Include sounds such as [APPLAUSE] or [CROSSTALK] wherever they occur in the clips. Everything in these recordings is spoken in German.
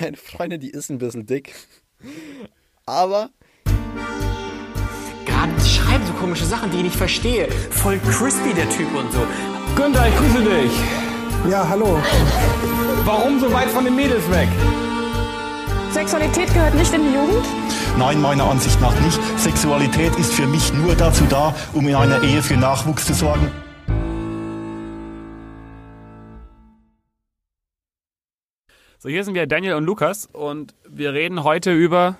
meine Freundin, die ist ein bisschen dick. Aber Gerade schreiben so komische Sachen, die ich nicht verstehe. Voll crispy der Typ und so. Günther, ich grüße dich. Ja, hallo. Warum so weit von den Mädels weg? Sexualität gehört nicht in die Jugend? Nein, meiner Ansicht nach nicht. Sexualität ist für mich nur dazu da, um in einer Ehe für Nachwuchs zu sorgen. So, hier sind wir Daniel und Lukas und wir reden heute über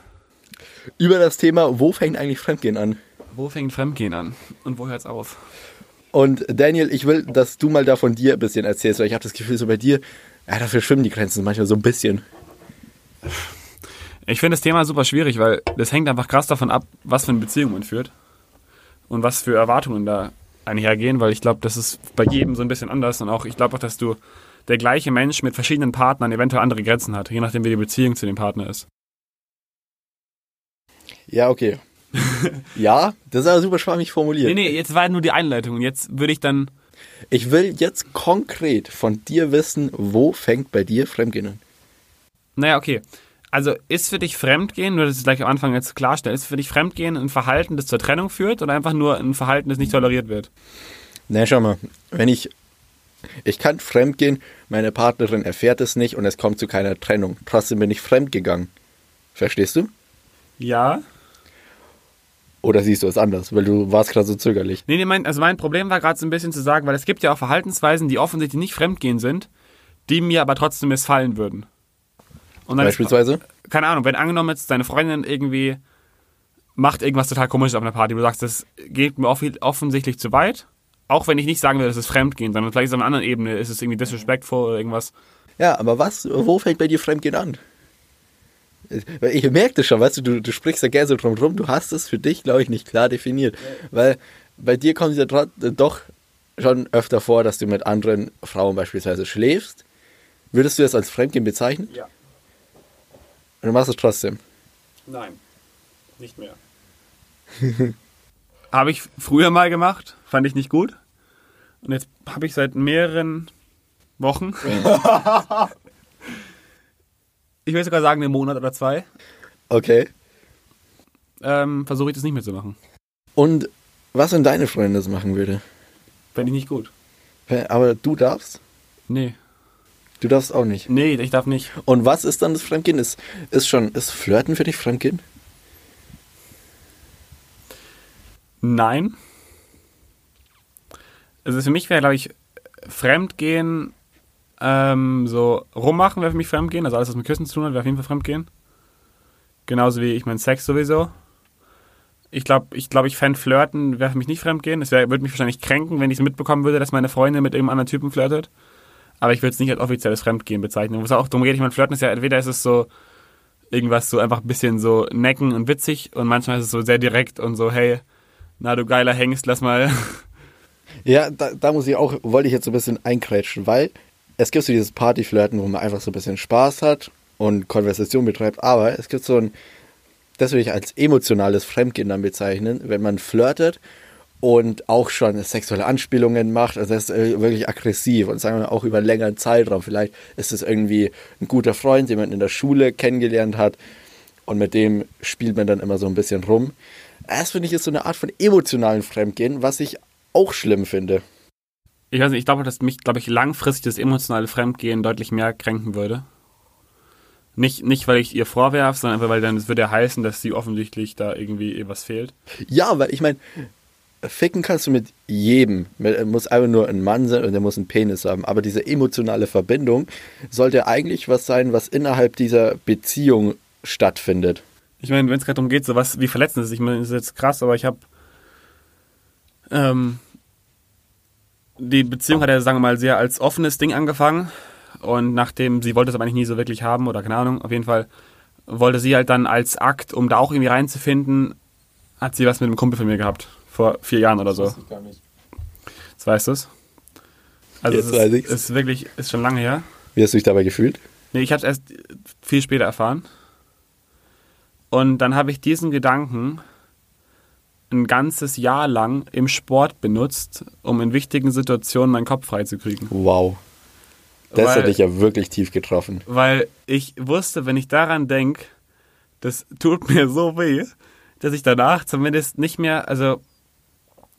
über das Thema, wo fängt eigentlich Fremdgehen an? wo fängt Fremdgehen an und wo hört's auf? Und Daniel, ich will, dass du mal da von dir ein bisschen erzählst, weil ich habe das Gefühl, so bei dir, ja, dafür schwimmen die Grenzen manchmal so ein bisschen. Ich finde das Thema super schwierig, weil das hängt einfach krass davon ab, was für eine Beziehung man führt und was für Erwartungen da einhergehen, weil ich glaube, das ist bei jedem so ein bisschen anders und auch ich glaube auch, dass du der gleiche Mensch mit verschiedenen Partnern eventuell andere Grenzen hat, je nachdem wie die Beziehung zu dem Partner ist. Ja, okay. [LAUGHS] ja, das ist aber super schwammig formuliert. Nee, nee, jetzt war nur die Einleitung und jetzt würde ich dann Ich will jetzt konkret von dir wissen, wo fängt bei dir Fremdgehen an? Naja, okay. Also ist für dich Fremdgehen, nur dass ich es gleich am Anfang jetzt klarstelle, ist für dich Fremdgehen ein Verhalten, das zur Trennung führt oder einfach nur ein Verhalten, das nicht toleriert wird? Na, schau mal, wenn ich. Ich kann fremdgehen, meine Partnerin erfährt es nicht und es kommt zu keiner Trennung. Trotzdem bin ich fremdgegangen. Verstehst du? Ja. Oder siehst du es anders? Weil du warst gerade so zögerlich. Nee, nee, mein, also mein Problem war gerade so ein bisschen zu sagen, weil es gibt ja auch Verhaltensweisen, die offensichtlich nicht Fremdgehen sind, die mir aber trotzdem missfallen würden. Beispielsweise? Ist, keine Ahnung, wenn angenommen jetzt deine Freundin irgendwie macht irgendwas total komisches auf einer Party, wo du sagst, das geht mir off offensichtlich zu weit, auch wenn ich nicht sagen will, das ist Fremdgehen, sondern vielleicht ist es auf einer anderen Ebene, ist es irgendwie disrespectful oder irgendwas. Ja, aber was, wo fängt bei dir Fremdgehen an? Ich merke das schon, weißt du, du, du sprichst ja gerne so drum rum, du hast es für dich, glaube ich, nicht klar definiert. Weil bei dir kommt es ja trot- doch schon öfter vor, dass du mit anderen Frauen beispielsweise schläfst. Würdest du das als Fremdgehen bezeichnen? Ja. Und du machst es trotzdem. Nein, nicht mehr. [LAUGHS] habe ich früher mal gemacht, fand ich nicht gut. Und jetzt habe ich seit mehreren Wochen, [LAUGHS] ich will sogar sagen, einen Monat oder zwei, Okay. ähm, versuche ich das nicht mehr zu machen. Und was, wenn deine Freundin das machen würde? Fände ich nicht gut. Aber du darfst? Nee. Du darfst auch nicht. Nee, ich darf nicht. Und was ist dann das Fremdgehen? Ist, ist schon, ist Flirten für dich Fremdgehen? Nein. Also für mich wäre, glaube ich, Fremdgehen, ähm, so rummachen wäre für mich Fremdgehen. Also alles, was mit Küssen zu tun hat, wäre auf jeden Fall Fremdgehen. Genauso wie ich mein Sex sowieso. Ich glaube, ich, glaub, ich fände Flirten wäre für mich nicht Fremdgehen. Es würde mich wahrscheinlich kränken, wenn ich es mitbekommen würde, dass meine Freundin mit irgendeinem anderen Typen flirtet. Aber ich würde es nicht als offizielles Fremdgehen bezeichnen. Was auch darum geht, ich meine, Flirten ist ja, entweder ist es so irgendwas so einfach ein bisschen so necken und witzig und manchmal ist es so sehr direkt und so, hey, na du geiler Hengst, lass mal. Ja, da, da muss ich auch, wollte ich jetzt so ein bisschen einkrätschen, weil es gibt so dieses Partyflirten, wo man einfach so ein bisschen Spaß hat und Konversation betreibt, aber es gibt so ein, das würde ich als emotionales Fremdgehen dann bezeichnen, wenn man flirtet und auch schon sexuelle Anspielungen macht, also das ist äh, wirklich aggressiv und sagen wir auch über einen längeren Zeitraum. Vielleicht ist es irgendwie ein guter Freund, den man in der Schule kennengelernt hat und mit dem spielt man dann immer so ein bisschen rum. Das finde ich ist so eine Art von emotionalen Fremdgehen, was ich auch schlimm finde. Ich weiß nicht, ich glaube, dass mich, glaube ich, langfristig das emotionale Fremdgehen deutlich mehr kränken würde. Nicht, nicht weil ich ihr vorwerfe, sondern einfach, weil dann es würde ja heißen, dass sie offensichtlich da irgendwie was fehlt. Ja, weil ich meine, ficken kannst du mit jedem. Er muss einfach nur ein Mann sein und er muss einen Penis haben. Aber diese emotionale Verbindung sollte eigentlich was sein, was innerhalb dieser Beziehung stattfindet. Ich meine, wenn es gerade darum geht, so was, wie verletzend ist, ich meine, das ist jetzt krass, aber ich habe ähm, die Beziehung hat ja, sagen wir mal, sehr als offenes Ding angefangen und nachdem sie wollte es aber eigentlich nie so wirklich haben oder keine Ahnung, auf jeden Fall wollte sie halt dann als Akt, um da auch irgendwie reinzufinden, hat sie was mit einem Kumpel von mir gehabt vor vier Jahren oder so. Jetzt weißt du es. Also Jetzt es weiß ist, ich's. ist wirklich, ist schon lange her. Wie hast du dich dabei gefühlt? Nee, ich habe es erst viel später erfahren. Und dann habe ich diesen Gedanken ein ganzes Jahr lang im Sport benutzt, um in wichtigen Situationen meinen Kopf freizukriegen. Wow. Das Weil- hat dich ja wirklich tief getroffen. Weil ich wusste, wenn ich daran denke, das tut mir so weh, dass ich danach zumindest nicht mehr, also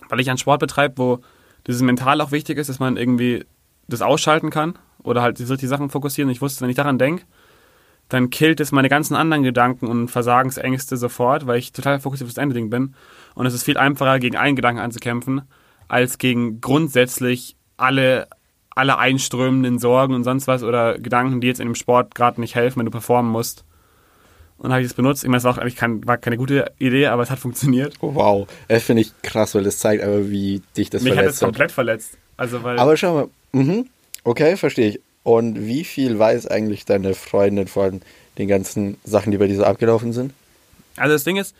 weil ich einen Sport betreibe, wo dieses Mental auch wichtig ist, dass man irgendwie das ausschalten kann oder halt sich die Sachen fokussieren. Ich wusste, wenn ich daran denke, dann killt es meine ganzen anderen Gedanken und Versagensängste sofort, weil ich total fokussiert auf das eine Ding bin. Und es ist viel einfacher, gegen einen Gedanken anzukämpfen, als gegen grundsätzlich alle, alle einströmenden Sorgen und sonst was oder Gedanken, die jetzt in dem Sport gerade nicht helfen, wenn du performen musst. Und dann habe ich es benutzt. Ich meine, es war auch eigentlich kein, war keine gute Idee, aber es hat funktioniert. Wow. Das finde ich krass, weil das zeigt aber, wie dich das Mich hat es verletzt hat. komplett verletzt. Also, weil Aber schau mal, mhm. okay, verstehe ich. Und wie viel weiß eigentlich deine Freundin von den ganzen Sachen, die bei dir so abgelaufen sind? Also das Ding ist,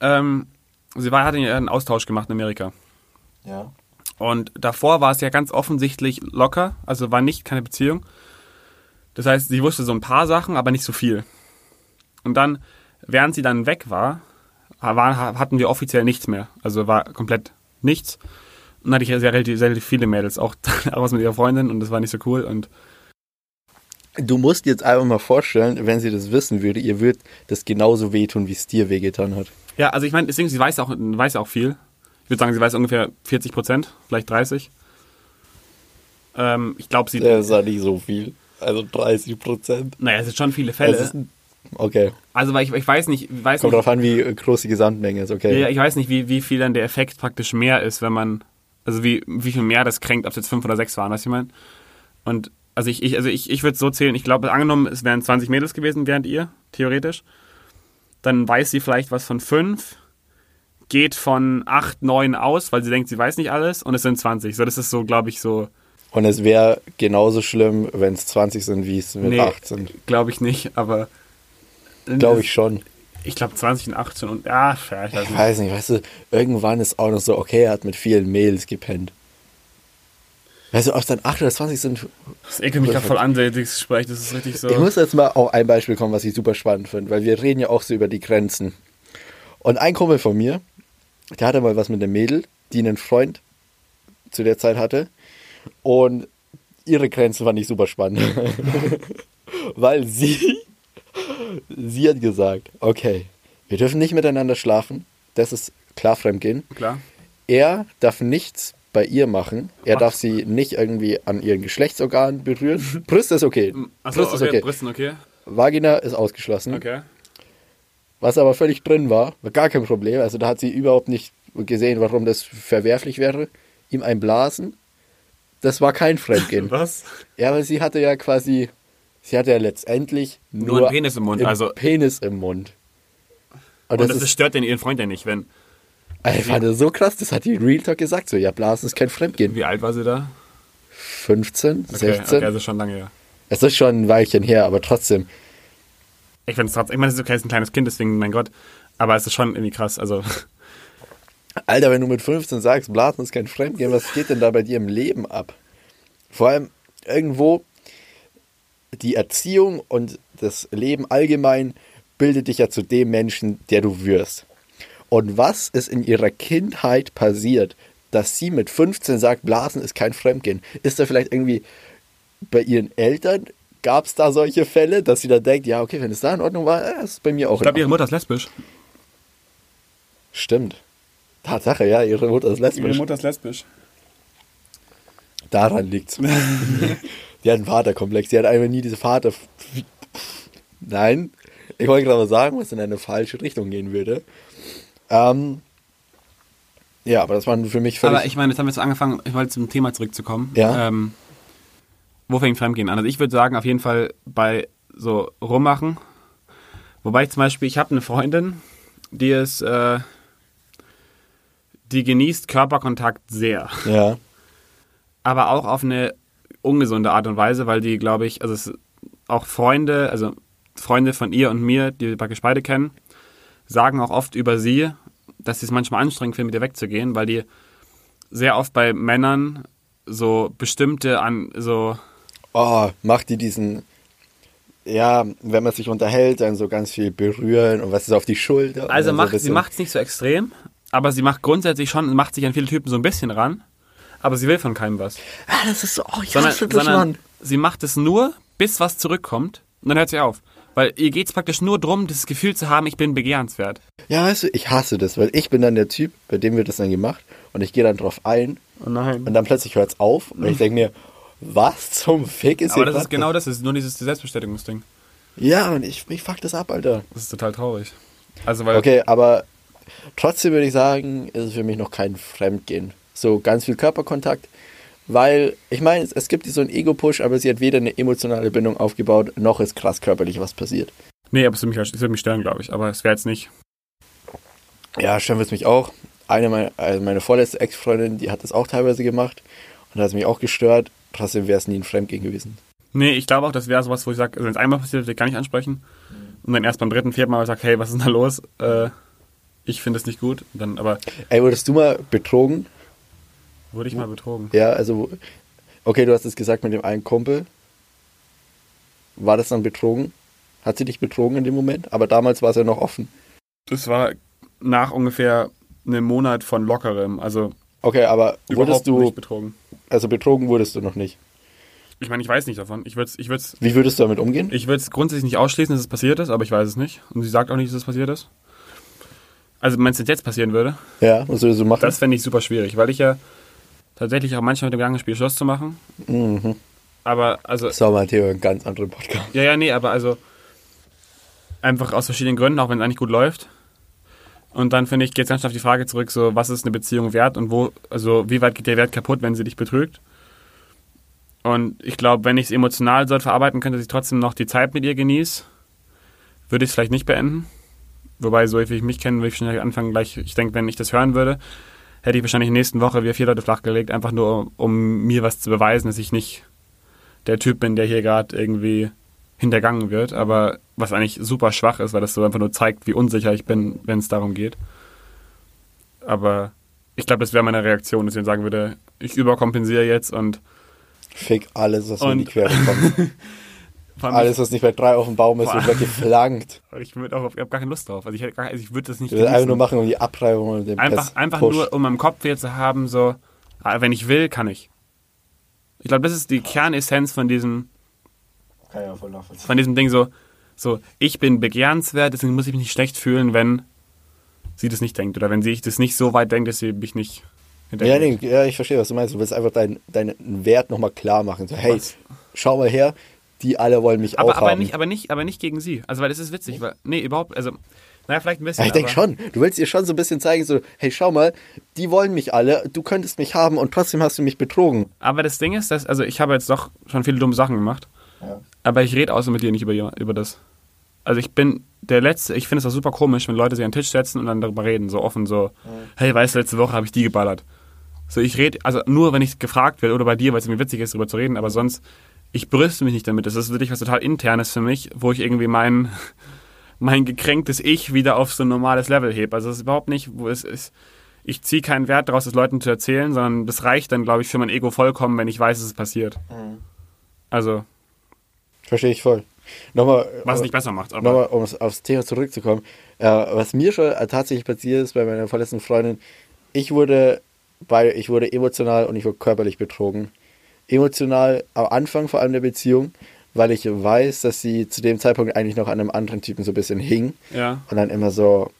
ähm, sie war, ja einen Austausch gemacht in Amerika. Ja. Und davor war es ja ganz offensichtlich locker, also war nicht keine Beziehung. Das heißt, sie wusste so ein paar Sachen, aber nicht so viel. Und dann, während sie dann weg war, war hatten wir offiziell nichts mehr. Also war komplett nichts. Und dann hatte ich ja sehr relativ, viele Mädels, auch, [LAUGHS] was mit ihrer Freundin und das war nicht so cool. Und Du musst jetzt einfach mal vorstellen, wenn sie das wissen würde, ihr wird das genauso wehtun, wie es dir wehgetan hat. ja, also ich meine, deswegen, sie weiß auch, weiß auch viel. Ich würde sagen, sie weiß ungefähr 40 Prozent, vielleicht 30. Ähm, ich glaube, sie. Das ist ja nicht so viel. Also 30 Prozent. naja, es sind schon viele Fälle. Okay. Also, weil ich, ich weiß nicht, weiß Kommt nicht, drauf an, wie groß die Gesamtmenge ist. Okay. Ja, ich weiß nicht, wie, wie viel dann der Effekt praktisch mehr ist, wenn man, also wie, wie viel mehr das kränkt, ob es jetzt fünf oder sechs waren, du, ich meine? Und, also ich, ich, also ich, ich würde so zählen, ich glaube, angenommen, es wären 20 Mädels gewesen während ihr, theoretisch, dann weiß sie vielleicht was von fünf, geht von acht, neun aus, weil sie denkt, sie weiß nicht alles und es sind 20. So, das ist so, glaube ich, so, Und es wäre genauso schlimm, wenn es 20 sind, wie es mit nee, 8 sind. glaube ich nicht, aber Glaube ich schon. Ich glaube 20 und 18 und, ja, ich weiß Ich nicht. weiß nicht, weißt du, irgendwann ist auch noch so, okay, er hat mit vielen Mails gepennt. Weißt du, ob es dann 8 oder 20 sind. Das ekelt mich gerade voll an, dieses Gespräch, das ist richtig so. Ich muss jetzt mal auf ein Beispiel kommen, was ich super spannend finde, weil wir reden ja auch so über die Grenzen. Und ein Kumpel von mir, der hatte mal was mit einem Mädel, die einen Freund zu der Zeit hatte. Und ihre Grenzen fand ich super spannend. [LAUGHS] weil sie, sie hat gesagt, okay, wir dürfen nicht miteinander schlafen. Das ist klar Fremdgehen. Klar. Er darf nichts bei ihr machen. Er Ach. darf sie nicht irgendwie an ihren Geschlechtsorganen berühren. [LAUGHS] Brüste ist okay. Achso, Brust ist okay, okay. Brüsten, okay. Vagina ist ausgeschlossen. Okay. Was aber völlig drin war, war gar kein Problem. Also da hat sie überhaupt nicht gesehen, warum das verwerflich wäre. Ihm ein Blasen, das war kein Fremdgehen. [LAUGHS] Was? ja, aber sie hatte ja quasi, sie hatte ja letztendlich nur, einen Penis im Mund, also- Penis im Mund. Und, Und das, das, ist, stört denn ihren Freund ja nicht, wenn. ich fand das so krass, das hat die Real Talk gesagt. So, ja, Blasen ist kein Fremdgehen. Wie alt war sie da? 15, Okay, 16. okay, also schon lange her. Es ist schon ein Weilchen her, aber trotzdem. Ich finde es trotzdem, ich meine, es ist okay, es ist ein kleines Kind, deswegen, mein Gott. Aber es ist schon irgendwie krass. Also, [LAUGHS] Alter, wenn du mit 15 sagst, Blasen ist kein Fremdgehen, was geht denn da bei dir im Leben ab? Vor allem irgendwo die Erziehung und das Leben allgemein bildet dich ja zu dem Menschen, der du wirst. Und was ist in ihrer Kindheit passiert, dass sie mit 15 sagt, Blasen ist kein Fremdgehen? Ist da vielleicht irgendwie bei ihren Eltern, gab es da solche Fälle, dass sie da denkt, ja, okay, wenn es da in Ordnung war, äh, ist bei mir auch ich glaube, ihre. Mutter ist lesbisch. Stimmt. Tatsache, ja, ihre Mutter ist lesbisch. Mutter ist lesbisch. Daran liegt's. [LAUGHS] die hat einen Vaterkomplex. Die hat einfach nie diese Vater. Nein, ich wollte gerade mal sagen, was in eine falsche Richtung gehen würde. Ähm, ja, aber das war für mich völlig. Aber ich meine, jetzt haben wir jetzt angefangen, ich wollte zum Thema zurückzukommen. Ja. Ähm, wo fängt Fremdgehen an? Also ich würde sagen, auf jeden Fall bei so rummachen. Wobei ich zum Beispiel, ich habe eine Freundin, die ist, äh, die genießt Körperkontakt sehr. ja, aber auch auf eine ungesunde Art und Weise, weil die, glaube ich, also auch Freunde, also Freunde von ihr und mir, die wir praktisch beide kennen, sagen auch oft über sie, dass sie es manchmal anstrengend finden, mit ihr wegzugehen, weil die sehr oft bei Männern so bestimmte an so oh, macht die diesen. Ja, wenn man sich unterhält, dann so ganz viel berühren und was ist auf die Schulter. also dann so macht sie macht es nicht so extrem, aber sie macht grundsätzlich schon macht sich an viele Typen so ein bisschen ran, aber sie will von keinem was. Ah, das ist so. Oh, ich sondern, hasse das, sondern Mann. sie macht es nur, bis was zurückkommt und dann hört sie auf. Weil ihr geht es praktisch nur darum, das Gefühl zu haben, ich bin begehrenswert. Ja, weißt du, ich hasse das, weil ich bin dann der Typ, bei dem wird das dann gemacht und ich gehe dann drauf ein Oh nein. und dann plötzlich hört es auf und ich denke mir, was zum Fick ist Aber das ist genau das, das ist nur dieses Selbstbestätigungsding. Ja, und ich, ich fuck das ab, Alter. Das ist total traurig. Also, weil Okay, aber trotzdem würde ich sagen, ist es für mich noch kein Fremdgehen. So ganz viel Körperkontakt, weil ich meine, es, es gibt so einen Ego-Push, aber sie hat weder eine emotionale Bindung aufgebaut, noch ist krass körperlich was passiert. Nee, aber es würde mich, es würde mich stören, glaube ich. Aber es wäre jetzt nicht. Ja, stören wird mich auch. Eine meiner, also meine vorletzte Ex-Freundin, die hat das auch teilweise gemacht und hat es mich auch gestört. Trotzdem wäre es nie ein Fremdgehen gewesen. Nee, ich glaube auch, das wäre sowas, wo ich sage, also wenn es einmal passiert, will ich gar nicht ansprechen. Und dann erst beim dritten, vierten Mal sage, hey, was ist denn da los? Äh, ich finde es nicht gut. Dann, aber Ey, wurdest du mal betrogen? Wurde ich mal betrogen. Ja, also, okay, du hast es gesagt mit dem einen Kumpel. War das dann betrogen? Hat sie dich betrogen in dem Moment? Aber damals war es ja noch offen. Das war nach ungefähr einem Monat von lockerem. Also Okay, aber wurdest du, nicht betrogen. also betrogen wurdest du noch nicht. Ich meine, ich weiß nicht davon. Ich würde es ich würd's, Wie würdest du damit umgehen? ich würd's grundsätzlich nicht ausschließen, dass es passiert ist, aber ich weiß es nicht. Und sie sagt auch nicht, dass es passiert ist. Also, wenn es jetzt passieren würde, Ja, was würdest du machen? das fände ich super schwierig, weil ich ja tatsächlich auch manchmal mit dem Gedanken spiele, Schluss zu machen. Mhm. Aber, also, Das war mal Thema einen ganz anderen Podcast. Ja, ja, nee, aber also einfach aus verschiedenen Gründen, auch wenn es eigentlich gut läuft. Und dann finde ich, geht es ganz schnell auf die Frage zurück, so was ist eine Beziehung wert und wo, also wie weit geht der Wert kaputt, wenn sie dich betrügt? Und ich glaube, wenn ich es emotional so verarbeiten könnte, dass ich trotzdem noch die Zeit mit ihr genieße, würde ich es vielleicht nicht beenden. Wobei, so wie ich mich kenne, würde ich schnell anfangen, gleich, ich denke, wenn ich das hören würde, hätte ich wahrscheinlich in der nächsten Woche wieder vier Leute flachgelegt, einfach nur, um, mir was zu beweisen, dass ich nicht der Typ bin, der hier gerade irgendwie hintergangen wird, aber was eigentlich super schwach ist, weil das so einfach nur zeigt, wie unsicher ich bin, wenn es darum geht. Aber ich glaube, das wäre meine Reaktion, dass ich sagen würde, ich überkompensiere jetzt und Fick alles, was mir in die Und- Quere kommt. [LAUGHS] alles, was nicht bei drei auf dem Baum ist, wird weggeflankt. [LAUGHS] ich, ich habe gar keine Lust drauf. Also ich, gar, also ich würde das nicht will einfach nur machen, um die Abreibung und den einfach, einfach Push. nur, um im Kopf hier zu haben, so, ah, wenn ich will, kann ich. Ich glaube, das ist die Kernessenz von diesem, Kann ja voll nachvollziehen. von diesem Ding so, so, ich bin begehrenswert, deswegen muss ich mich nicht schlecht fühlen, wenn sie das nicht denkt. Oder wenn sie ich das nicht so weit denkt, dass sie mich nicht Ja, nee, ja, ich verstehe, was du meinst. Du willst einfach deinen, deinen Wert nochmal klar machen. So, hey, Was? schau mal her, die alle wollen mich aber, auch aber, haben. nicht, aber, nicht, aber nicht gegen sie. Also, weil das ist witzig. Weil, nee, überhaupt, also, naja, vielleicht ein bisschen. ja, ich denke schon. Du willst ihr schon so ein bisschen zeigen, so, hey, schau mal, die wollen mich alle, du könntest mich haben und trotzdem hast du mich betrogen. Aber das Ding ist, dass, also ich habe jetzt doch schon viele dumme Sachen gemacht. Aber ich rede außer mit dir nicht über, über das. Also ich bin der Letzte, ich finde es auch super komisch, wenn Leute sich an den Tisch setzen und dann darüber reden, so offen, so, hey, weißt du, letzte Woche habe ich die geballert. So, ich rede, also nur wenn ich gefragt werde oder bei dir, weil es mir witzig ist, darüber zu reden, aber sonst, ich brüste mich nicht damit. Das ist wirklich was total Internes für mich, wo ich irgendwie mein, [LAUGHS] mein gekränktes Ich wieder auf so ein normales Level hebe. Also es ist überhaupt nicht, wo es ist, ich ziehe keinen Wert daraus, es Leuten zu erzählen, sondern das reicht dann, glaube ich, für mein Ego vollkommen, wenn ich weiß, dass es passiert. Also, Verstehe ich voll. Nochmal, was es äh, nicht besser macht, aber. nochmal, um aufs- Thema zurückzukommen. Äh, was mir schon tatsächlich passiert ist bei meiner verletzten Freundin, ich wurde, bei, ich wurde emotional und ich wurde körperlich betrogen. Emotional am Anfang vor allem der Beziehung, weil ich weiß, dass sie zu dem Zeitpunkt eigentlich noch an einem anderen Typen so ein bisschen hing Ja. und dann immer so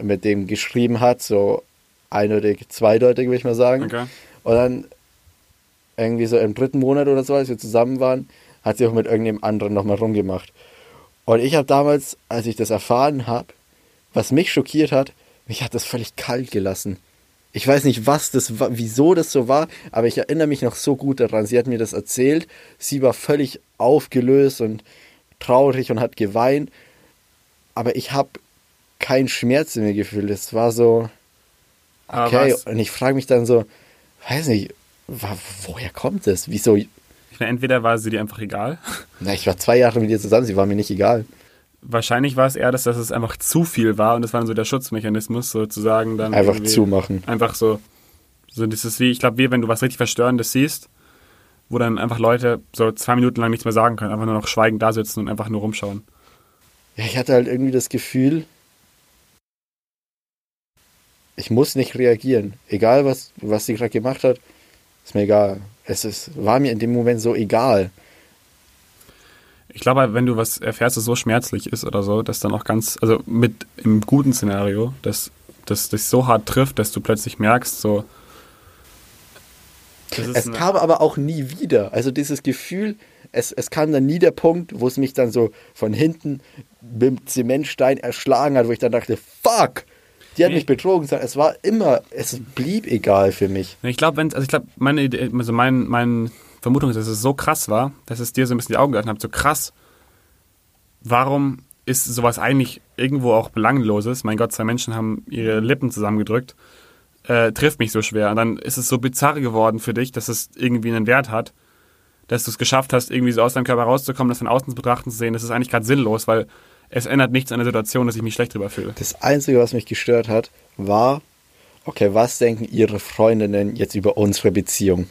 mit dem geschrieben hat, so eindeutig, zweideutig, würde ich mal sagen. Okay. Und dann irgendwie so im dritten Monat oder so, als wir zusammen waren, hat sie auch mit irgendeinem anderen nochmal rumgemacht. Und ich habe damals, als ich das erfahren habe, was mich schockiert hat, mich hat das völlig kalt gelassen. Ich weiß nicht, was das war, wieso das so war, aber ich erinnere mich noch so gut daran. Sie hat mir das erzählt. Sie war völlig aufgelöst und traurig und hat geweint. Aber ich habe keinen Schmerz in mir gefühlt. Es war so, okay. Und ich frage mich dann so, weiß nicht, woher kommt das? Wieso? ich meine, entweder war sie dir einfach egal. Na, ich war zwei Jahre mit ihr zusammen, sie war mir nicht egal. Wahrscheinlich war es eher, dass, dass es einfach zu viel war und das war dann so der Schutzmechanismus, sozusagen dann. Einfach zumachen. Einfach so. So, das ist wie, ich glaube, wie wenn du was richtig Verstörendes siehst, wo dann einfach Leute so zwei Minuten lang nichts mehr sagen können, einfach nur noch schweigend da sitzen und einfach nur rumschauen. Ja, ich hatte halt irgendwie das Gefühl, ich muss nicht reagieren. Egal, was, was sie gerade gemacht hat, ist mir egal. Es ist, war mir in dem Moment so egal. Ich glaube, wenn du was erfährst, das so schmerzlich ist oder so, dass dann auch ganz, also mit im guten Szenario, dass das dich so hart trifft, dass du plötzlich merkst, so. Es kam aber auch nie wieder. Also dieses Gefühl, es, es kam dann nie der Punkt, wo es mich dann so von hinten mit dem Zementstein erschlagen hat, wo ich dann dachte, fuck, die hat Nee. mich betrogen. sondern Es war immer, es blieb egal für mich. Ich glaube, wenn, also ich glaube, meine Idee, also mein, meine Vermutung ist, dass es so krass war, dass es dir so ein bisschen die Augen geöffnet hat, so krass. Warum ist sowas eigentlich irgendwo auch belangloses? Mein Gott, zwei Menschen haben ihre Lippen zusammengedrückt. Äh, trifft mich so schwer. Und dann ist es so bizarr geworden für dich, dass es irgendwie einen Wert hat, dass du es geschafft hast, irgendwie so aus deinem Körper rauszukommen, das von außen zu betrachten zu sehen. Das ist eigentlich gerade sinnlos, weil es ändert nichts an der Situation, dass ich mich schlecht drüber fühle. Das Einzige, was mich gestört hat, war, okay, was denken ihre Freundinnen jetzt über unsere Beziehung?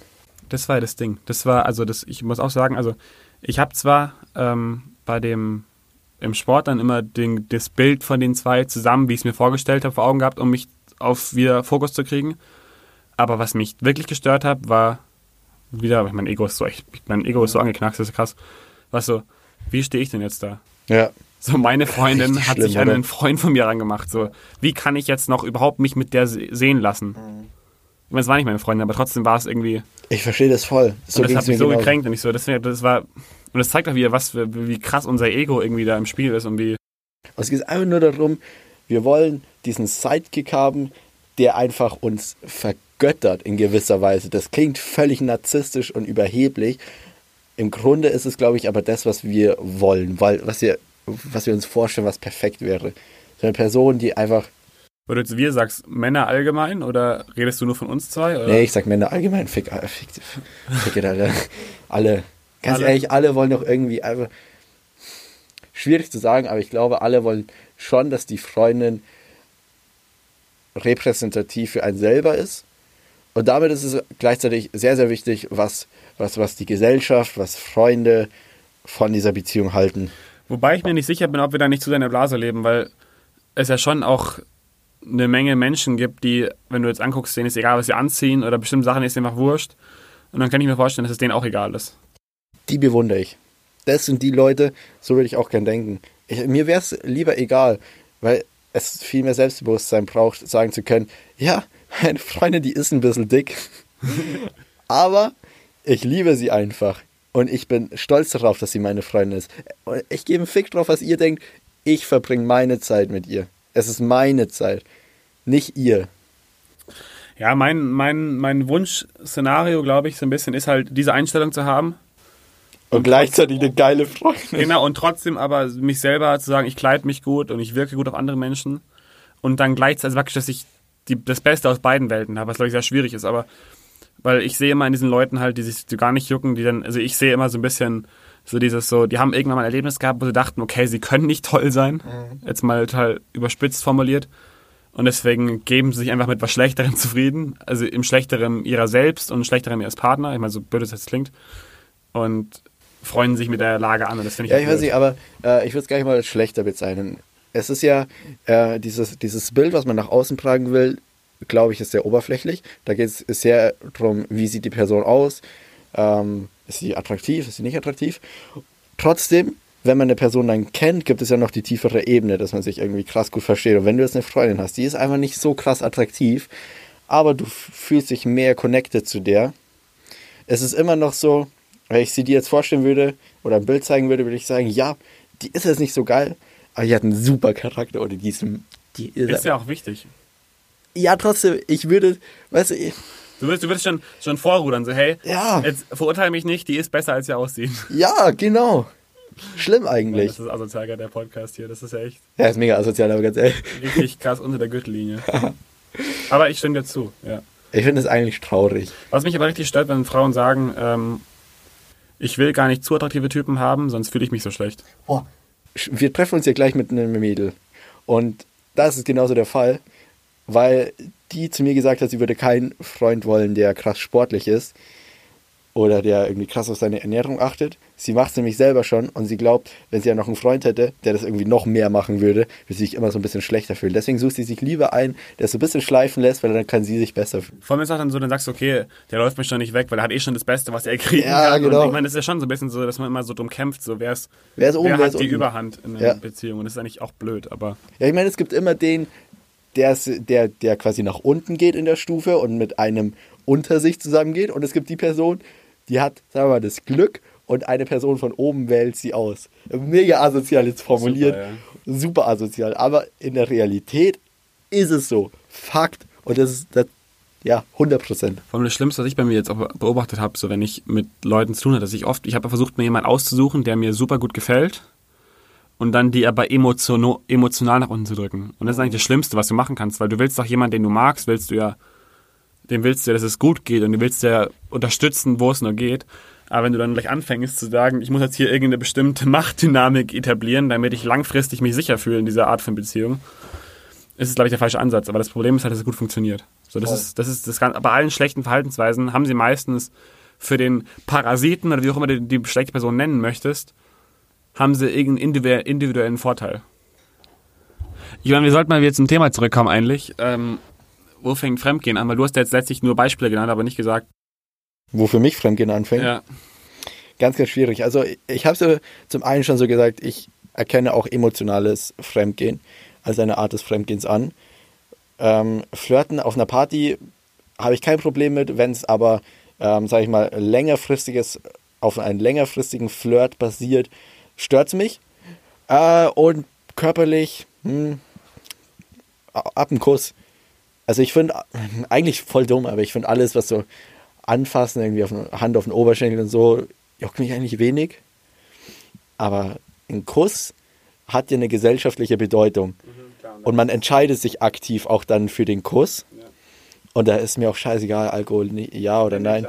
Das war ja das Ding. Das war, also das, ich muss auch sagen, also ich habe zwar ähm, bei dem im Sport dann immer den, das Bild von den zwei zusammen, wie ich es mir vorgestellt habe, vor Augen gehabt, um mich auf wieder Fokus zu kriegen. Aber was mich wirklich gestört hat, war wieder, mein Ego ist so echt, mein Ego ist so angeknackst, das ist krass. Was so, wie stehe ich denn jetzt da? Ja, So, meine [LAUGHS] Freundin Richtig hat schlimm, sich einen oder? Freund von mir rangemacht. So, wie kann ich jetzt noch überhaupt mich mit der se- sehen lassen? Ich meine, es war nicht meine Freundin, aber trotzdem war es irgendwie, ich verstehe das voll. So und das hat mich so genauso. gekränkt und ich so, das, das war, und das zeigt auch wieder, was, wie krass unser Ego irgendwie da im Spiel ist und wie, Und es geht einfach nur darum, wir wollen diesen Sidekick haben, der einfach uns vergöttert in gewisser Weise. Das klingt völlig narzisstisch und überheblich. Im Grunde ist es, glaube ich, aber das, was wir wollen, weil was wir, was wir uns vorstellen, was perfekt wäre. So eine Person, die einfach, oder du wir sagst, Männer allgemein oder redest du nur von uns zwei? Oder? nee, ich sag Männer allgemein, fick, äh, fick, fick alle, alle, ganz Alle? ehrlich, alle wollen doch irgendwie einfach, schwierig zu sagen, aber ich glaube, alle wollen schon, dass die Freundin repräsentativ für einen selber ist. Und damit ist es gleichzeitig sehr, sehr wichtig, was, was, was die Gesellschaft, was Freunde von dieser Beziehung halten. Wobei ich mir nicht sicher bin, ob wir da nicht zu deiner Blase leben, weil es ja schon auch eine Menge Menschen gibt, die, wenn du jetzt anguckst, denen ist egal, was sie anziehen oder bestimmte Sachen ist einfach wurscht. Und dann kann ich mir vorstellen, dass es denen auch egal ist. Die bewundere ich. Das sind die Leute, so würde ich auch gern denken. Ich, mir wäre es lieber egal, weil es viel mehr Selbstbewusstsein braucht, sagen zu können, ja, meine Freundin, die ist ein bisschen dick, [LAUGHS] aber ich liebe sie einfach. Und ich bin stolz darauf, dass sie meine Freundin ist. Und ich gebe einen Fick drauf, was ihr denkt. Ich verbringe meine Zeit mit ihr. Es ist meine Zeit, nicht ihr. Ja, mein, mein, mein Wunschszenario, glaube ich, so ein bisschen ist halt, diese Einstellung zu haben. Und gleichzeitig eine geile Freundin. Genau, und trotzdem aber mich selber zu sagen, ich kleide mich gut und ich wirke gut auf andere Menschen. Und dann gleichzeitig, also wirklich, dass ich die, das Beste aus beiden Welten habe, was glaube ich sehr schwierig ist, aber weil ich sehe immer in diesen Leuten halt, die sich gar nicht jucken, die dann, also ich sehe immer so ein bisschen so dieses so, die haben irgendwann mal ein Erlebnis gehabt, wo sie dachten, okay, sie können nicht toll sein, jetzt mal total überspitzt formuliert. Und deswegen geben sie sich einfach mit was Schlechterem [LAUGHS] zufrieden, also im Schlechteren ihrer selbst und Schlechteren ihres Partner, ich meine, so blöd es jetzt klingt. Und freuen sich mit der Lage an und das finde ich Ja, ich weiß blöd. nicht, aber äh, ich würde es gar nicht mal als schlechter bezeichnen. Es ist ja äh, dieses, dieses Bild, was man nach außen tragen will, glaube ich, ist sehr oberflächlich. Da geht es sehr darum, wie sieht die Person aus, ähm, ist sie attraktiv, ist sie nicht attraktiv. Trotzdem, wenn man eine Person dann kennt, gibt es ja noch die tiefere Ebene, dass man sich irgendwie krass gut versteht. Und wenn du jetzt eine Freundin hast, die ist einfach nicht so krass attraktiv, aber du fühlst dich mehr connected zu der. Es ist immer noch so, wenn ich sie dir jetzt vorstellen würde oder ein Bild zeigen würde, würde ich sagen, ja, die ist jetzt nicht so geil, aber die hat einen super Charakter oder die ist, die ist, Ist ja auch wichtig. ja, trotzdem, ich würde, weißt du, ich, Du wirst, du wirst schon, schon vorrudern, so, hey, Ja. jetzt verurteile mich nicht, die ist besser, als sie aussieht. ja, genau. Schlimm eigentlich. Das ist asozial, der Podcast hier, das ist ja echt Ja, ist mega asozial, aber ganz ehrlich. richtig krass unter der Gürtellinie. [LAUGHS] Aber ich stimme dir zu, ja. Ich finde es eigentlich traurig. Was mich aber richtig stört, wenn Frauen sagen, ähm, ich will gar nicht zu attraktive Typen haben, sonst fühle ich mich so schlecht. Boah. Wir treffen uns ja gleich mit einem Mädel. Und das ist genauso der Fall, weil die zu mir gesagt hat, sie würde keinen Freund wollen, der krass sportlich ist. oder der irgendwie krass auf seine Ernährung achtet. Sie macht es nämlich selber schon und sie glaubt, wenn sie ja noch einen Freund hätte, der das irgendwie noch mehr machen würde, würde sie sich immer so ein bisschen schlechter fühlen. Deswegen sucht sie sich lieber einen, der es so ein bisschen schleifen lässt, weil dann kann sie sich besser fühlen. Vor allem ist auch dann so, dann sagst du, okay, der läuft mich schon nicht weg, weil er hat eh schon das Beste, was er kriegen Ja, kann. genau. Und ich meine, das ist ja schon so ein bisschen so, dass man immer so drum kämpft, so wer ist, Wer ist oben, wer hat die unten? Überhand in einer Ja. Beziehung. Und das ist eigentlich auch blöd, aber Ja, ich meine, es gibt immer den, der, der, der quasi nach unten geht in der Stufe und mit einem unter sich zusammengeht. Und es gibt die Person, die hat, sagen wir mal, das Glück und eine Person von oben wählt sie aus. Mega asozial jetzt formuliert. Super, Super, asozial. Aber in der Realität ist es so. Fakt. Und das ist, das, ja, 100 Prozent. Vor allem das Schlimmste, was ich bei mir jetzt auch beobachtet habe, so wenn ich mit Leuten zu tun habe, dass ich oft, ich habe versucht, mir jemanden auszusuchen, der mir super gut gefällt und dann die aber emotional, emotional nach unten zu drücken. Und das ist eigentlich das Schlimmste, was du machen kannst, weil du willst doch jemanden, den du magst, willst du ja, dem willst du ja, dass es gut geht und du willst ja unterstützen, wo es nur geht. Aber wenn du dann gleich anfängst zu sagen, ich muss jetzt hier irgendeine bestimmte [LAUGHS] Machtdynamik etablieren, damit ich langfristig mich sicher fühle in dieser Art von Beziehung, ist es, glaube ich, der falsche Ansatz. Aber das Problem ist halt, dass es gut funktioniert. So, das ist, das ist das Ganze. Bei allen schlechten Verhaltensweisen haben sie meistens für den Parasiten oder wie auch immer du die schlechte Person nennen möchtest, haben sie irgendeinen individu- individuellen Vorteil. Ich meine, wir sollten mal wieder zum Thema zurückkommen eigentlich. Ähm, wo fängt Fremdgehen an? Weil du hast ja jetzt letztlich nur Beispiele genannt, aber nicht gesagt. Wo für mich Fremdgehen anfängt. Ja. Ganz, ganz schwierig. Also ich habe so zum einen schon so gesagt, ich erkenne auch emotionales Fremdgehen als eine Art des Fremdgehens an. Ähm, Flirten auf einer Party habe ich kein Problem mit, wenn es aber, ähm, sage ich mal, längerfristiges, auf einen längerfristigen Flirt basiert, stört es mich. Äh, und körperlich, hm, ab dem Kuss. Also ich finde, eigentlich voll dumm, aber ich finde alles, was so anfassen, irgendwie auf eine Hand auf den Oberschenkel und so, juckt mich eigentlich wenig. Aber ein Kuss hat ja eine gesellschaftliche Bedeutung. Und man entscheidet sich aktiv auch dann für den Kuss. Und da ist mir auch scheißegal, Alkohol, ja oder nein.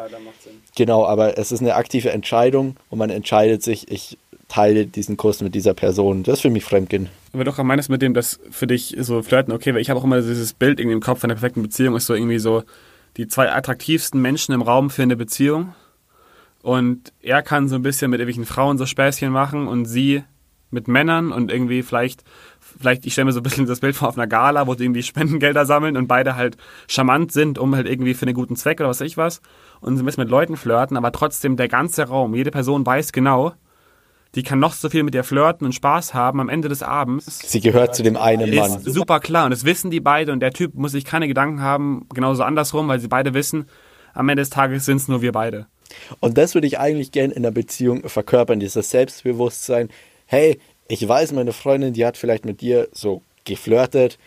Genau, aber es ist eine aktive Entscheidung und man entscheidet sich, ich teile diesen Kuss mit dieser Person. Das ist für mich Fremdgehen. Aber doch meinst mit dem, dass für dich so Flirten, okay, weil ich habe auch immer dieses Bild irgendwie im Kopf von einer perfekten Beziehung, ist so irgendwie so die zwei attraktivsten Menschen im Raum für eine Beziehung. Und er kann so ein bisschen mit irgendwelchen Frauen so Späßchen machen und sie mit Männern und irgendwie vielleicht, vielleicht, ich stelle mir so ein bisschen das Bild vor auf einer Gala, wo sie irgendwie Spendengelder sammeln und beide halt charmant sind, um halt irgendwie für einen guten Zweck oder was weiß ich was. Und ein bisschen mit Leuten flirten, aber trotzdem der ganze Raum, jede Person weiß genau, die kann noch so viel mit dir flirten und Spaß haben am Ende des Abends Sie gehört zu dem einen Mann. ist super klar und das wissen die beide und der Typ muss sich keine Gedanken haben, genauso andersrum, weil sie beide wissen, am Ende des Tages sind es nur wir beide. Und das würde ich eigentlich gern in einer Beziehung verkörpern, dieses Selbstbewusstsein. Hey, ich weiß, meine Freundin, die hat vielleicht mit dir so geflirtet.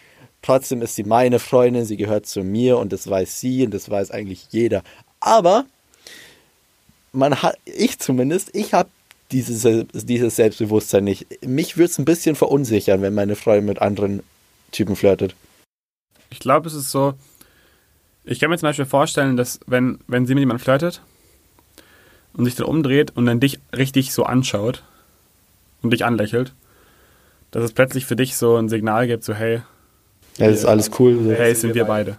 Trotzdem ist sie meine Freundin, sie gehört zu mir und das weiß sie und das weiß eigentlich jeder. Aber man hat, ich zumindest, ich habe dieses, dieses Selbstbewusstsein nicht. Mich würde es ein bisschen verunsichern, wenn meine Freundin mit anderen Typen flirtet. Ich glaube, es ist so, ich kann mir zum Beispiel vorstellen, dass wenn, wenn sie mit jemandem flirtet und sich dann umdreht und dann dich richtig so anschaut und dich anlächelt, dass es plötzlich für dich so ein Signal gibt, so hey, Ja, das ist alles cool. Hey, es sind wir beide.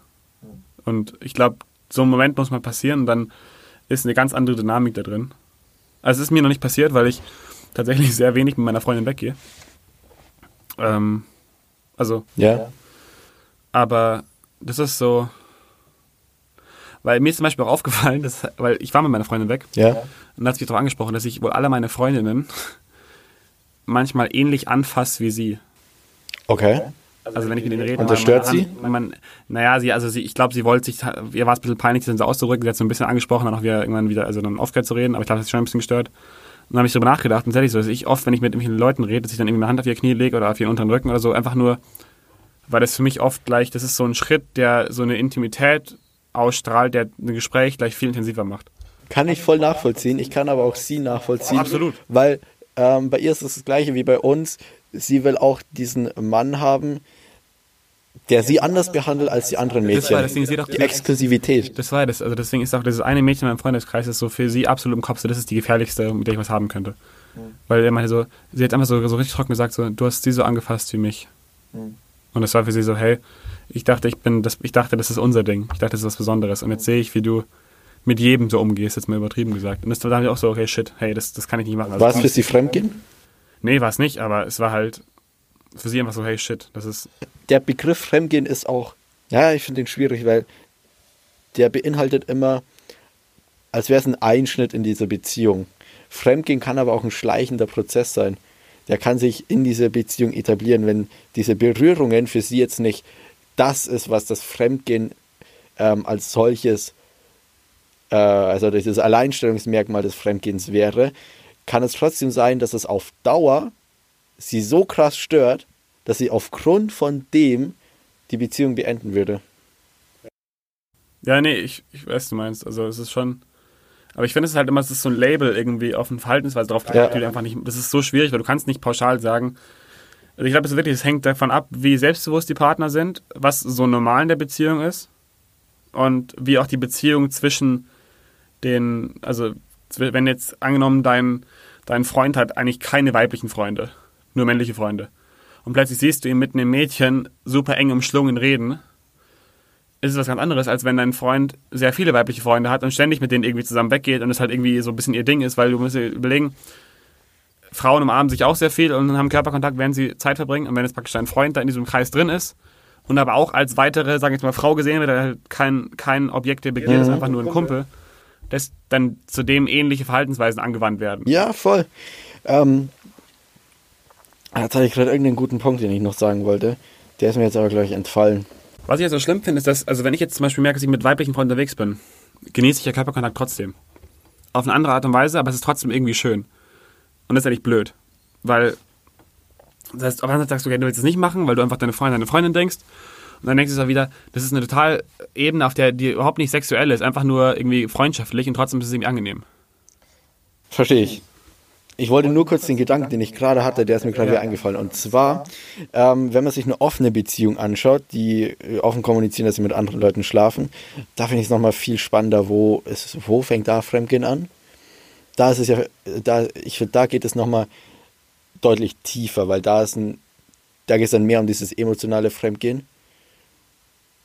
Und ich glaube, so ein Moment muss mal passieren und dann ist eine ganz andere Dynamik da drin. Also es ist mir noch nicht passiert, weil ich tatsächlich [LAUGHS] sehr wenig mit meiner Freundin weggehe. Ähm, also, Ja. aber das ist so, weil mir ist zum Beispiel auch aufgefallen, dass, weil ich war mit meiner Freundin weg Ja. und da hat sich darauf angesprochen, dass ich wohl alle meine Freundinnen [LAUGHS] manchmal ähnlich anfasse wie sie. Okay. Also wenn ich mit denen rede. Und das man- stört man- sie? Man, naja, sie, also sie, ich glaube, sie wollte sich, ihr war es ein bisschen peinlich, sie so auszudrücken, sie hat so ein bisschen angesprochen, dann auch wieder irgendwann wieder, also dann aufgehört zu reden, aber ich glaube, das ist schon ein bisschen gestört. Und dann habe ich darüber nachgedacht und tatsächlich so, dass ich oft, wenn ich mit irgendwelchen Leuten rede, dass ich dann irgendwie meine Hand auf ihr Knie lege oder auf ihren unteren Rücken oder so, einfach nur, weil das für mich oft gleich, das ist so ein Schritt, der so eine Intimität ausstrahlt, der ein Gespräch gleich viel intensiver macht. Kann ich voll nachvollziehen. Ich kann aber auch sie nachvollziehen. Absolut. Weil ähm, bei ihr ist es das gleiche wie bei uns. Sie will auch diesen Mann haben, der sie anders behandelt als die anderen Das Mädchen. war deswegen sie doch die Exklusivität. Das war das. Also deswegen ist auch dieses eine Mädchen in meinem Freundeskreis ist so für sie absolut im Kopf, so das ist die gefährlichste, mit der ich was haben könnte. Weil er meinte so, sie hat einfach so, so richtig trocken gesagt, so, du hast sie so angefasst wie mich. Und das war für sie so, hey, ich dachte, ich bin das, ich dachte, das ist unser Ding. Ich dachte, das ist was Besonderes. Und jetzt sehe ich, wie du mit jedem so umgehst, jetzt mal übertrieben gesagt. Und das war dann auch so, okay, shit, hey, das, das kann ich nicht machen. Also, War es für sie Fremdgehen? Nee, war es nicht, aber es war halt für sie einfach so, hey, shit, das ist, Der Begriff Fremdgehen ist auch, ja, ich finde den schwierig, weil der beinhaltet immer, als wäre es ein Einschnitt in diese Beziehung. Fremdgehen kann aber auch ein schleichender Prozess sein. Der kann sich in dieser Beziehung etablieren, wenn diese Berührungen für sie jetzt nicht das ist, was das Fremdgehen ähm, als solches, äh, also dieses Alleinstellungsmerkmal des Fremdgehens wäre, kann es trotzdem sein, dass es auf Dauer sie so krass stört, dass sie aufgrund von dem die Beziehung beenden würde. ja, nee, ich, ich weiß, du meinst. Also es ist schon, aber ich finde es halt immer, es ist so ein Label irgendwie auf eine Verhaltensweise drauf, Ja. die du einfach nicht, das ist so schwierig, weil du kannst nicht pauschal sagen, also ich glaube, es wirklich, es hängt davon ab, wie selbstbewusst die Partner sind, was so normal in der Beziehung ist und wie auch die Beziehung zwischen den, also wenn jetzt angenommen dein, dein Freund hat eigentlich keine weiblichen Freunde, nur männliche Freunde. Und plötzlich siehst du ihn mit einem Mädchen super eng umschlungen reden, ist es was ganz anderes, als wenn dein Freund sehr viele weibliche Freunde hat und ständig mit denen irgendwie zusammen weggeht und es halt irgendwie so ein bisschen ihr Ding ist, weil du musst dir überlegen, Frauen umarmen sich auch sehr viel und haben Körperkontakt, während sie Zeit verbringen. Und wenn jetzt praktisch dein Freund da in diesem Kreis drin ist und aber auch als weitere, sagen wir jetzt mal, Frau gesehen wird, der halt kein, kein Objekt der Begier ist, einfach nur ein Kumpel, dass dann zudem ähnliche Verhaltensweisen angewandt werden. Ja, voll. Ähm, jetzt hatte ich gerade irgendeinen guten Punkt, den ich noch sagen wollte. Der ist mir jetzt aber gleich entfallen. Was ich jetzt so schlimm finde, ist, dass, also wenn ich jetzt zum Beispiel merke, dass ich mit weiblichen Freunden unterwegs bin, genieße ich ja Körperkontakt trotzdem. Auf eine andere Art und Weise, aber es ist trotzdem irgendwie schön. Und das ist eigentlich blöd. Weil, das heißt, auf der anderen Seite sagst du, okay, du willst es nicht machen, weil du einfach deine Freundin, deine Freundin denkst. Und dann denkst du auch wieder, das ist eine total Ebene, auf der die überhaupt nicht sexuell ist, einfach nur irgendwie freundschaftlich und trotzdem ist es irgendwie angenehm. Verstehe ich. Ich wollte nur kurz den Gedanken, den ich gerade hatte, der ist mir gerade wieder eingefallen. Und zwar, ähm, wenn man sich eine offene Beziehung anschaut, die äh, offen kommunizieren, dass sie mit anderen Leuten schlafen, da finde ich es nochmal viel spannender, wo, ist, wo fängt da Fremdgehen an? Da ist es ja, da, ich finde, da geht es nochmal deutlich tiefer, weil da ist ein, da geht es dann mehr um dieses emotionale Fremdgehen.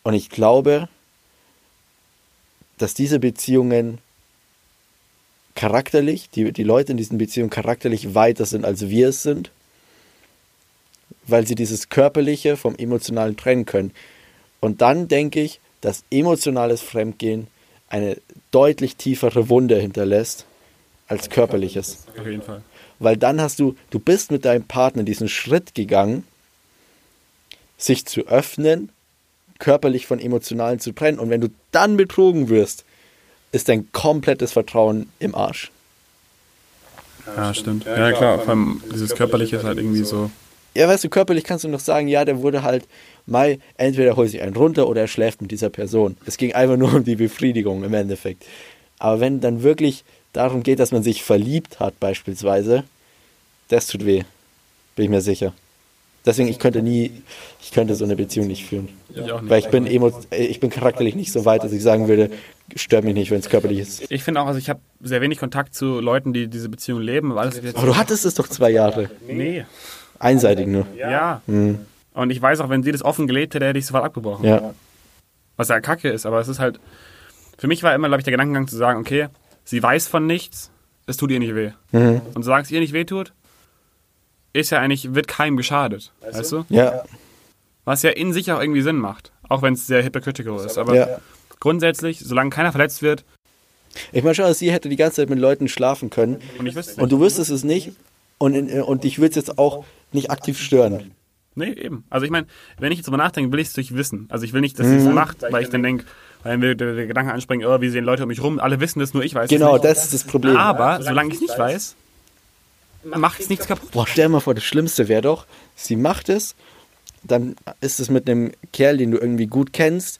Und ich glaube, dass diese Beziehungen charakterlich, die, die Leute in diesen Beziehungen charakterlich weiter sind, als wir es sind, weil sie dieses Körperliche vom Emotionalen trennen können. Und dann denke ich, dass emotionales Fremdgehen eine deutlich tiefere Wunde hinterlässt als körperliches. Auf jeden Fall. Weil dann hast du, du bist mit deinem Partner diesen Schritt gegangen, sich zu öffnen, körperlich von emotionalen zu trennen. Und wenn du dann betrogen wirst, ist dein komplettes Vertrauen im Arsch. Ja, stimmt. Ja, klar, vor allem dieses Körperliche ist halt irgendwie so. Ja, weißt du, körperlich kannst du noch sagen, ja, der wurde halt mal, entweder holt sich einen runter oder er schläft mit dieser Person. Es ging einfach nur um die Befriedigung im Endeffekt. Aber wenn dann wirklich darum geht, dass man sich verliebt hat, beispielsweise, das tut weh. Bin ich mir sicher. Deswegen, ich könnte nie, ich könnte so eine Beziehung nicht führen. Nicht. Weil ich bin, emo, ich bin charakterlich nicht so weit, dass ich sagen würde, stört mich nicht, wenn es körperlich ist. Ich finde auch, also ich habe sehr wenig Kontakt zu Leuten, die diese Beziehung leben. Weil Aber du hattest es doch zwei Jahre. nee. Einseitig nur. Ja. Und ich weiß auch, wenn sie das offen gelebt hätte, hätte ich sofort abgebrochen. Ja. Was ja kacke ist, aber es ist halt. Für mich war immer, glaube ich, der Gedankengang zu sagen, okay, sie weiß von nichts, es tut ihr nicht weh. Und solange es ihr nicht weh tut, ist ja eigentlich, wird keinem geschadet. Weißt du? Ja. Was ja in sich auch irgendwie Sinn macht. Auch wenn es sehr hypocritical ist. Aber Ja. grundsätzlich, solange keiner verletzt wird, Ich meine schon, sie hätte die ganze Zeit mit Leuten schlafen können. und ich wüsste Und du wüsstest es nicht. Und, in, und dich würde es jetzt auch nicht aktiv stören. Nee, eben. Also ich meine, wenn ich jetzt drüber nachdenke, will ich es durch wissen. Also ich will nicht, dass sie es macht, weil ich dann denke, weil will der, Gedanke anspringt, oh, wie sehen Leute um mich rum, alle wissen das, nur ich weiß es Genau, nicht. das ist das Problem. Aber solange ich es nicht weiß, macht es nichts kaputt. Boah, stell dir mal vor, das Schlimmste wäre doch, sie macht es, dann ist es mit einem Kerl, den du irgendwie gut kennst,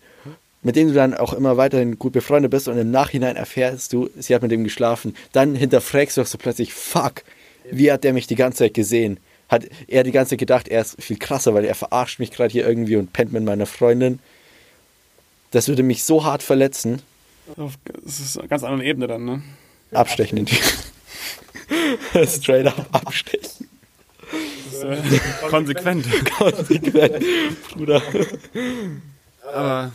mit dem du dann auch immer weiterhin gut befreundet bist und im Nachhinein erfährst du, sie hat mit dem geschlafen. Dann hinterfragst du doch so plötzlich, fuck, wie hat der mich die ganze Zeit gesehen? Hat er die ganze Zeit gedacht, er ist viel krasser, weil er verarscht mich gerade hier irgendwie und pennt mit meiner Freundin. Das würde mich so hart verletzen. Das ist eine ganz andere Ebene dann, ne? Abstechen in die. [LAUGHS] Straight up abstechen. Konsequent. Konsequent, Bruder. Aber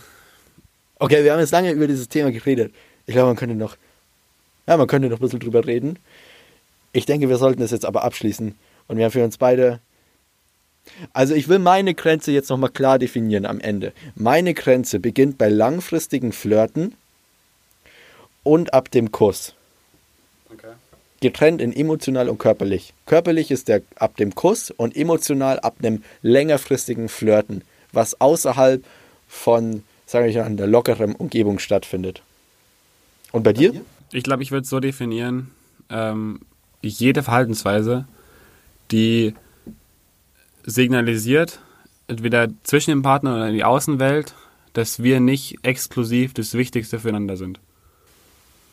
Okay, wir haben jetzt lange über dieses Thema geredet. Ich glaube, man könnte noch, ja, man könnte noch ein bisschen drüber reden. Ich denke, wir sollten das jetzt aber abschließen. Und wir haben für uns beide. Also ich will meine Grenze jetzt nochmal klar definieren am Ende. Meine Grenze beginnt bei langfristigen Flirten und ab dem Kuss. Okay. Getrennt in emotional und körperlich. Körperlich ist der ab dem Kuss und emotional ab einem längerfristigen Flirten, was außerhalb von, sage ich mal, einer lockeren Umgebung stattfindet. Und bei dir? Ich glaube, ich würde es so definieren, ähm, jede Verhaltensweise, die signalisiert, entweder zwischen dem Partner oder in die Außenwelt, dass wir nicht exklusiv das Wichtigste füreinander sind.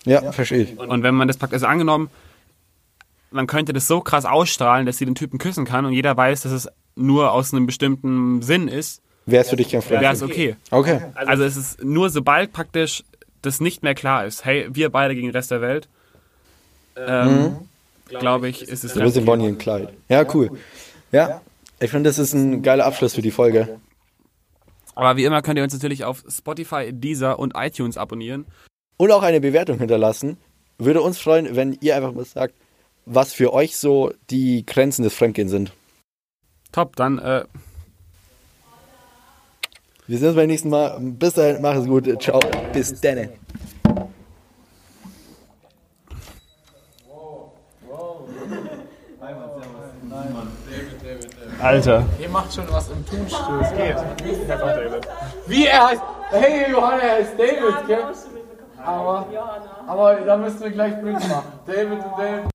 Ja, verstehe ich. Und wenn man das praktisch, also angenommen, man könnte das so krass ausstrahlen, dass sie den Typen küssen kann und jeder weiß, dass es nur aus einem bestimmten Sinn ist, Wäre es für dich kein wäre Flirten? es okay. Okay. Also es ist nur sobald praktisch das nicht mehr klar ist, hey, wir beide gegen den Rest der Welt, ähm, glaube ich, ist es ein bisschen Bonnie und Clyde. Ja, cool. Ja, ich finde, das ist ein geiler Abschluss für die Folge. Aber wie immer könnt ihr uns natürlich auf Spotify, Deezer und iTunes abonnieren. Und auch eine Bewertung hinterlassen. Würde uns freuen, wenn ihr einfach mal sagt, was für euch so die Grenzen des Fremdgehens sind. Top, dann äh, Wir sehen uns beim nächsten Mal. Bis dahin, mach es gut. Ciao. Bis dann. Alter. Ihr macht schon was im Tunstuhl, es geht. Wie er heißt? Hey Johanna, er heißt David, gell? Aber, aber da müssen wir gleich Bild machen. David und David.